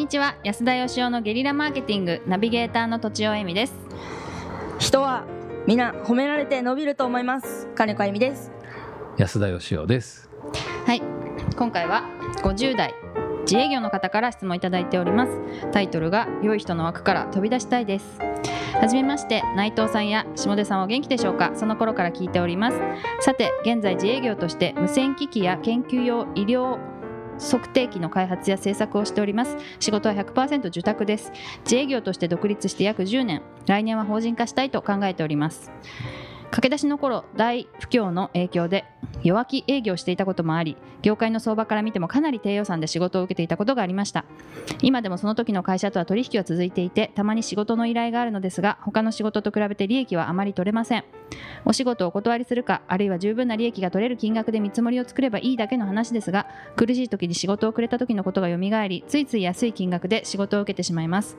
にちは。安田義雄のゲリラマーケティングナビゲーターの土地尾恵美です。人は皆褒められて伸びると思います。金子あゆみです。安田義雄です。はい。今回は50代自営業の方から質問いただいております。タイトルが良い人の枠から飛び出したいです。はじめまして内藤さんや下出さんはお元気でしょうか？その頃から聞いております。さて現在自営業として無線機器や研究用医療測定器の開発や製作をしております。仕事は100%受託です。自営業として独立して約10年。来年は法人化したいと考えております。駆け出しの頃大不況の影響で弱気営業していたこともあり業界の相場から見てもかなり低予算で仕事を受けていたことがありました。今でもその時の会社とは取引は続いていてたまに仕事の依頼があるのですが他の仕事と比べて利益はあまり取れません。お仕事をお断りするかあるいは十分な利益が取れる金額で見積もりを作ればいいだけの話ですが苦しい時に仕事をくれた時のことが蘇りついつい安い金額で仕事を受けてしまいます。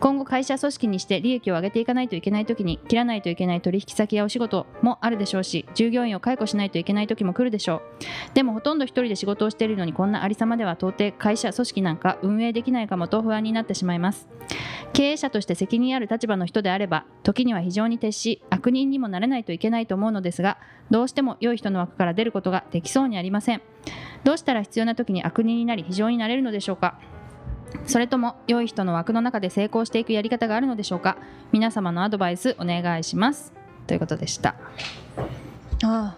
今後会社組織にして利益を上げていかないといけない時に切らないといけない取引先やお仕事もあるでしょうし従業員を解雇しないといけない時も来るでしょう。でもほとんど一人で仕事をしているのにこんなありさまでは到底会社組織なんか運営できないかもと不安になってしまいます。経営者として責任ある立場の人であれば時には非常に徹し悪人にもなれないといけないと思うのですがどうしても良い人の枠から出ることができそうにありません。どうしたら必要な時に悪人になり非常になれるのでしょうか。それとも良い人の枠の中で成功していくやり方があるのでしょうか。皆様のアドバイスお願いします。ということでした。あ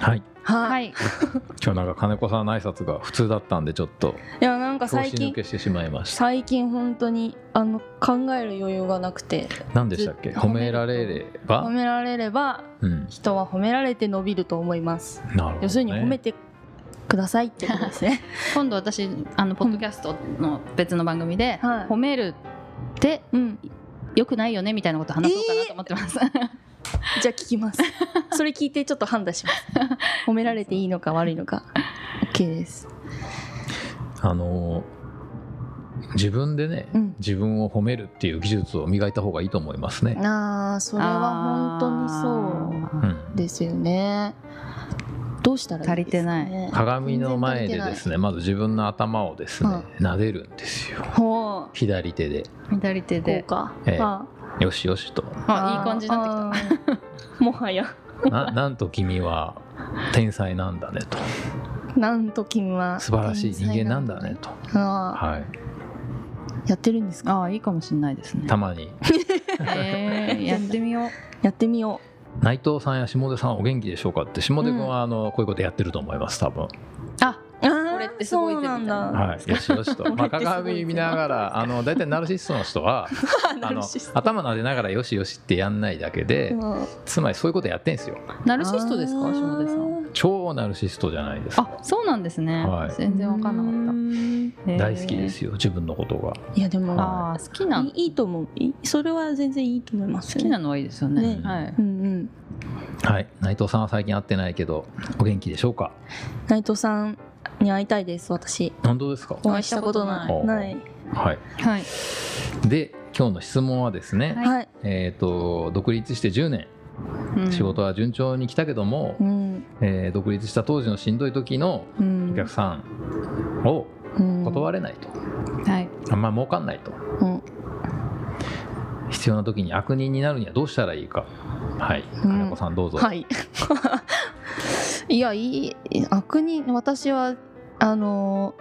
はい。あは、はい。い 今日なんか金子さんの挨拶が普通だったんでちょっといやなんか最近けしてしまいました。最近本当にあの考える余裕がなくて何でしたっけ？褒められれば？褒められればうん。人は褒められて伸びると思います。なるほど、ね、要するに褒めてくださいってことですね。今度私あのポッドキャストの別の番組で、はい。褒めるってうん。良くないよねみたいなこと話そうかなと思ってます、じゃあ聞きます。それ聞いてちょっと判断します。褒められていいのか悪いのか。OK です。あのー自分でね、うん。自分を褒めるっていう技術を磨いた方がいいと思いますね、ああそれは本当にそううん、ですよね。どうしたらいいですか、ね、足りてない。鏡の前でですねまず自分の頭をですね、は撫でるんですよ。左手で。左手で。こうか、ええ。あよしよしと。あいい感じになってきた。もはや。な なんと君は天才なんだねと。なんと君は素晴らしい人間なんだねと、あはい、ーやってるんですか？ああいいかもしれないですね。たまに。えー、やってみよう。やってみよ内藤さんや下出さんお元気でしょうかって。下出君はあのこういうことやってると思います多分ってすごいぜそうなんだ、みたいはい。よしよしと、まあ、鏡見ながら あの大体ナルシストの人はナ あの頭撫でながらよしよしってやんないだけで、うん。つまりそういうことやってんですよ。ナルシストですか？下出さん。超ナルシストじゃないですか。あそうなんですね、はい。全然わかんなかうっんた、大好きですよ自分のことが。いやでもああ好きないいいいと思う。いそれは全然いいと思います。好きなのはいいですよね。ね。はい。うんうん。はい。内藤さんは最近会ってないけどお元気でしょうか？内藤さんに会いたいです私。本当ですか？お会いしたことない。ない。はい。はい。で今日の質問はですね、はい。はい、えっ、と独立して10年。うん。仕事は順調に来たけども、うん。えー独立した当時のしんどい時のうん。お客さんをうん。断れないと、はい。あんま儲かんないと。うん。必要な時に悪人になるにはどうしたらいいか。はい。金子さんどうぞ、はいいやいい悪人私はあの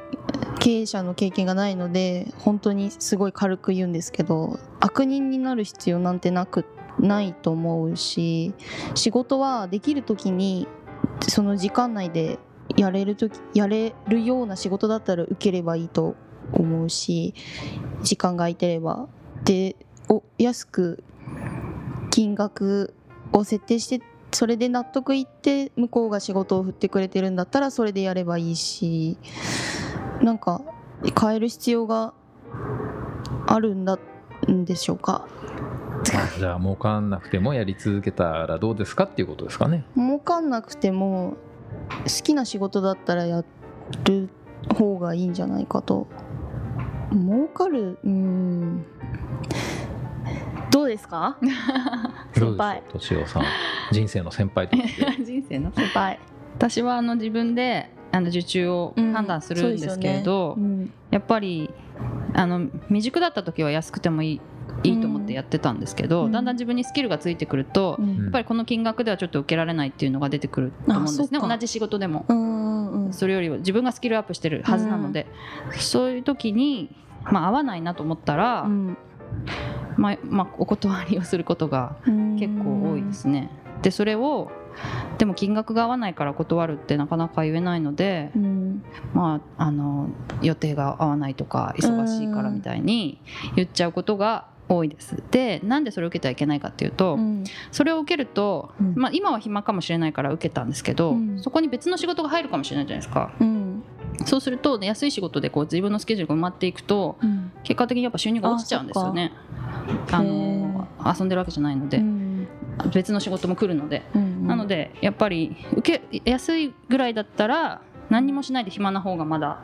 経営者の経験がないので本当にすごい軽く言うんですけど悪人になる必要なんてなくないと思うし仕事はできる時にその時間内でやれる時やれるような仕事だったら受ければいいと思うし時間が空いてれば。でお安く金額を設定してそれで納得いって向こうが仕事を振ってくれてるんだったらそれでやればいいしなんか変える必要があるんだんでしょうか。じゃあ儲かんなくてもやり続けたらどうですかっていうことですかね。儲かんなくても好きな仕事だったらやる方がいいんじゃないかと。儲かるうんですか？先輩。敏夫さん。人生の先輩として 人生の先輩。私はあの自分であの受注を判断するんですけれど、うん。やっぱりあの未熟だった時は安くてもいいいいと思ってやってたんですけど、うん。だんだん自分にスキルがついてくると、うん。やっぱりこの金額ではちょっと受けられないっていうのが出てくると思うんです。ね同じ仕事でも。うんうんそれよりは自分がスキルアップしてるはずなので、そういう時に、まあ、合わないなと思ったら、うんまあまあ、お断りをすることが結構多いですね。でそれをでも金額が合わないから断るってなかなか言えないので、うんまあ、あの予定が合わないとか忙しいからみたいに言っちゃうことが多いです。でなんでそれを受けてはいけないかっていうと、うんそれを受けると、うんまあ、今は暇かもしれないから受けたんですけど、うんそこに別の仕事が入るかもしれないじゃないですか。うんそうすると、ね、安い仕事でこう自分のスケジュールが埋まっていくとうん結果的にやっぱ収入が落ちちゃうんですよね。あの遊んでるわけじゃないので、うん。別の仕事も来るので、うんなのでやっぱり受け安いぐらいだったら何にもしないで暇な方がまだ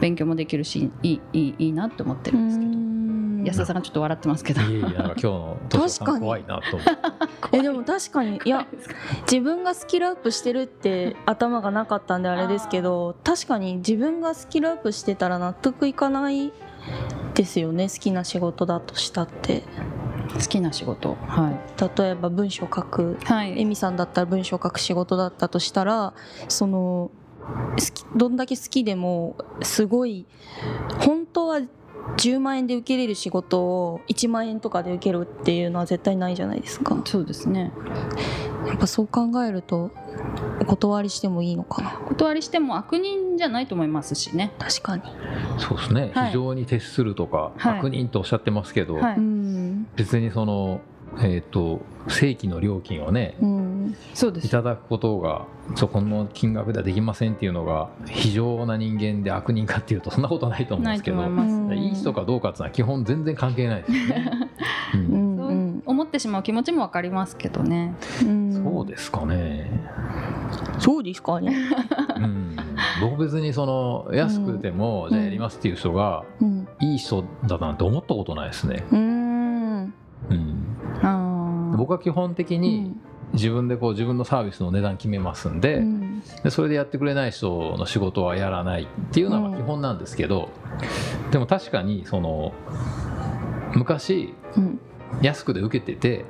勉強もできるしいいいいいいなって思ってるんですけど、うん。安田さんがちょっと笑ってますけど。いえいえなんか今日の図書館怖いなと思って。えでも確かにいや自分がスキルアップしてるって頭がなかったんであれですけど確かに自分がスキルアップしてたら納得いかないですよね。好きな仕事だとしたって。好きな仕事。はい。例えば文章書く。はい。エミさんだったら文章書く仕事だったとしたらそのどんだけ好きでもすごい本当は10万円で受けれる仕事を1万円とかで受けるっていうのは絶対ないじゃないですか。そうですね。やっぱそう考えるとお断りしてもいいのかな。断りしても悪人じゃないと思いますしね。確かに、そうですね、はい。非常に徹するとか、はい。悪人とおっしゃってますけど、はい。うん。別にその、えー、と正規の料金をねうん。そうです。いただくことがそこの金額ではできませんっていうのが非常な人間で悪人かっていうとそんなことないと思うんですけどと思いいい人かどうかっていうのは基本全然関係ないですよね。思ってしまう気持ちもわかりますけどね。うん。そうですかね。そうですかね。うん、僕別にその安くても、ん。じゃあやりますっていう人がうん。いい人だなんて思ったことないですね。うん。うん、僕は基本的に自分でこう自分のサービスの値段決めますんで,、うん。でそれでやってくれない人の仕事はやらないっていうのが基本なんですけど、でも確かにその昔うん。安くで受けてて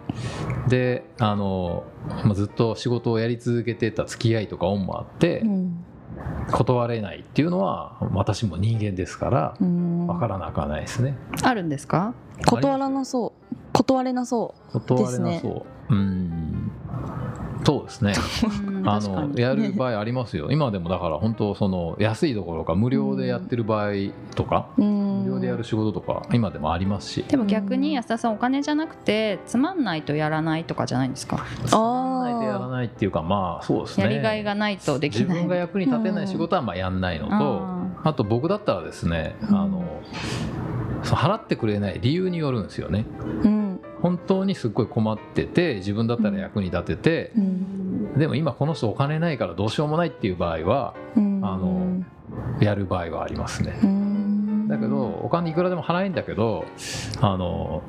であの、まあ、ずっと仕事をやり続けてた付き合いとか恩もあってうん。断れないっていうのは私も人間ですからうん。分からなくはないですね。あるんですか？断らなそう断れなそ断れなそう。うんそうですね。うんあのやる場合ありますよ。今でもだから本当その安いどころか無料でやってる場合とか、無料でやる仕事とか今でもありますし。でも逆に安田さんお金じゃなくてつまんないとやらないとかじゃないんですか？つまんないとやらないっていうかまあそうですね。やりがいがないとできない自分が役に立てない仕事はまあやんないのと、ああと僕だったらですね、うんあのその払ってくれない理由によるんですよね。うん本当にすっごい困ってて自分だったら役に立てて、うん。でも今この人お金ないからどうしようもないっていう場合はうん。あのやる場合はありますね。うん。だけどお金いくらでも払えんだけどあの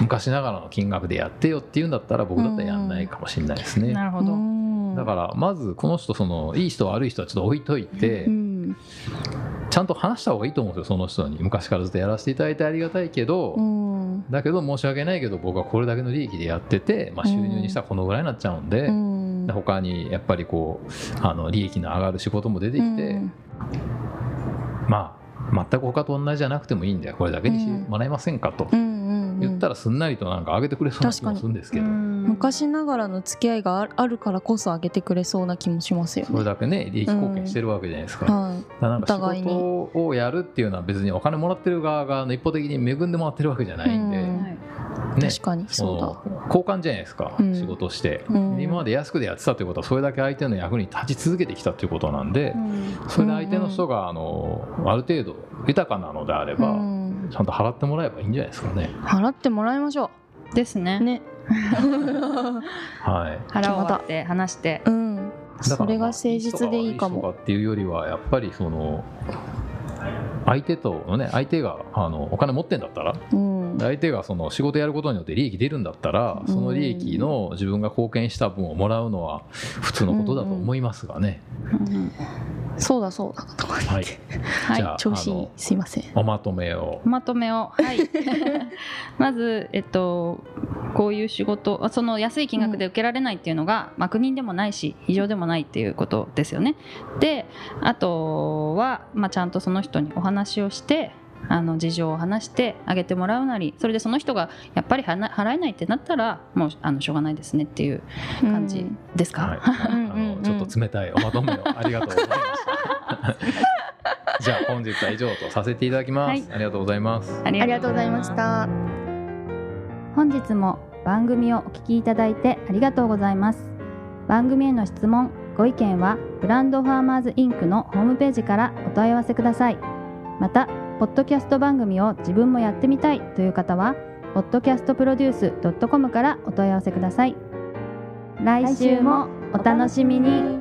昔ながらの金額でやってよって言うんだったら僕だったらやんないかもしれないですね。なるほど、うん。だからまずこの人そのいい人悪い人はちょっと置いといて、うんちゃんと話した方がいいと思うんですよその人に。昔からずっとやらせていただいてありがたいけど、うん。だけど申し訳ないけど僕はこれだけの利益でやってて、まあ、収入にしたらこのぐらいになっちゃうんで、うん。で他にやっぱりこうあの利益の上がる仕事も出てきて、うん。まあ全く他と同じじゃなくてもいいんでこれだけにしてもらえませんかと言ったらすんなりとなんか上げてくれそうな気もするんですけど、昔ながらの付き合いがああるからこそ上げてくれそうな気もしますよね。それだけね利益貢献してるわけじゃないですか。だかはいらなんかお互い仕事をやるっていうのは別にお金もらってる側が一方的に恵んでもらってるわけじゃないんで、うんはいね確かにそうだ。交換じゃないですか、うん仕事して、うん今まで安くでやってたということはそれだけ相手の役に立ち続けてきたということなんで、それで相手の人があのある程度豊かなのであれば、うんちゃんと払ってもらえばいいんじゃないですかね。払ってもらいましょですねう。ね。はい 腹を割って話してうん。それが誠実でいいかも。っていうよりはやっぱりその相手とのね相手があのお金持ってんだったらうん。うん。相手がその仕事やることによって利益出るんだったらその利益の自分が貢献した分をもらうのは普通のことだと思いますがね。うん。そうだそうだ。とかはい、はい。じゃあ調子いいすいません。おまとめを。まとめを。はい。まずえっとこういう仕事その安い金額で受けられないっていうのが、まあ、国でもないし非常でもないっていうことですよね。であとは、まあ、ちゃんとその人にお話をしてあの事情を話してあげてもらうなりそれでその人がやっぱり払えないってなったらもうあのしょうがないですねっていう感じですか、はい、あうんうんうんのちょっと冷たいおまとめをありがとうございました。じゃあ本日は以上とさせていただきます。はいありがとうございます。あありがとうございました本日も番組をお聞きいただいてありがとうございます番組への質問ご意見はブランドファーマーズインクのホームページからお問い合わせくださいまたポッドキャスト番組を自分もやってみたいという方は podcastproduce.com からお問い合わせください。来週もお楽しみに。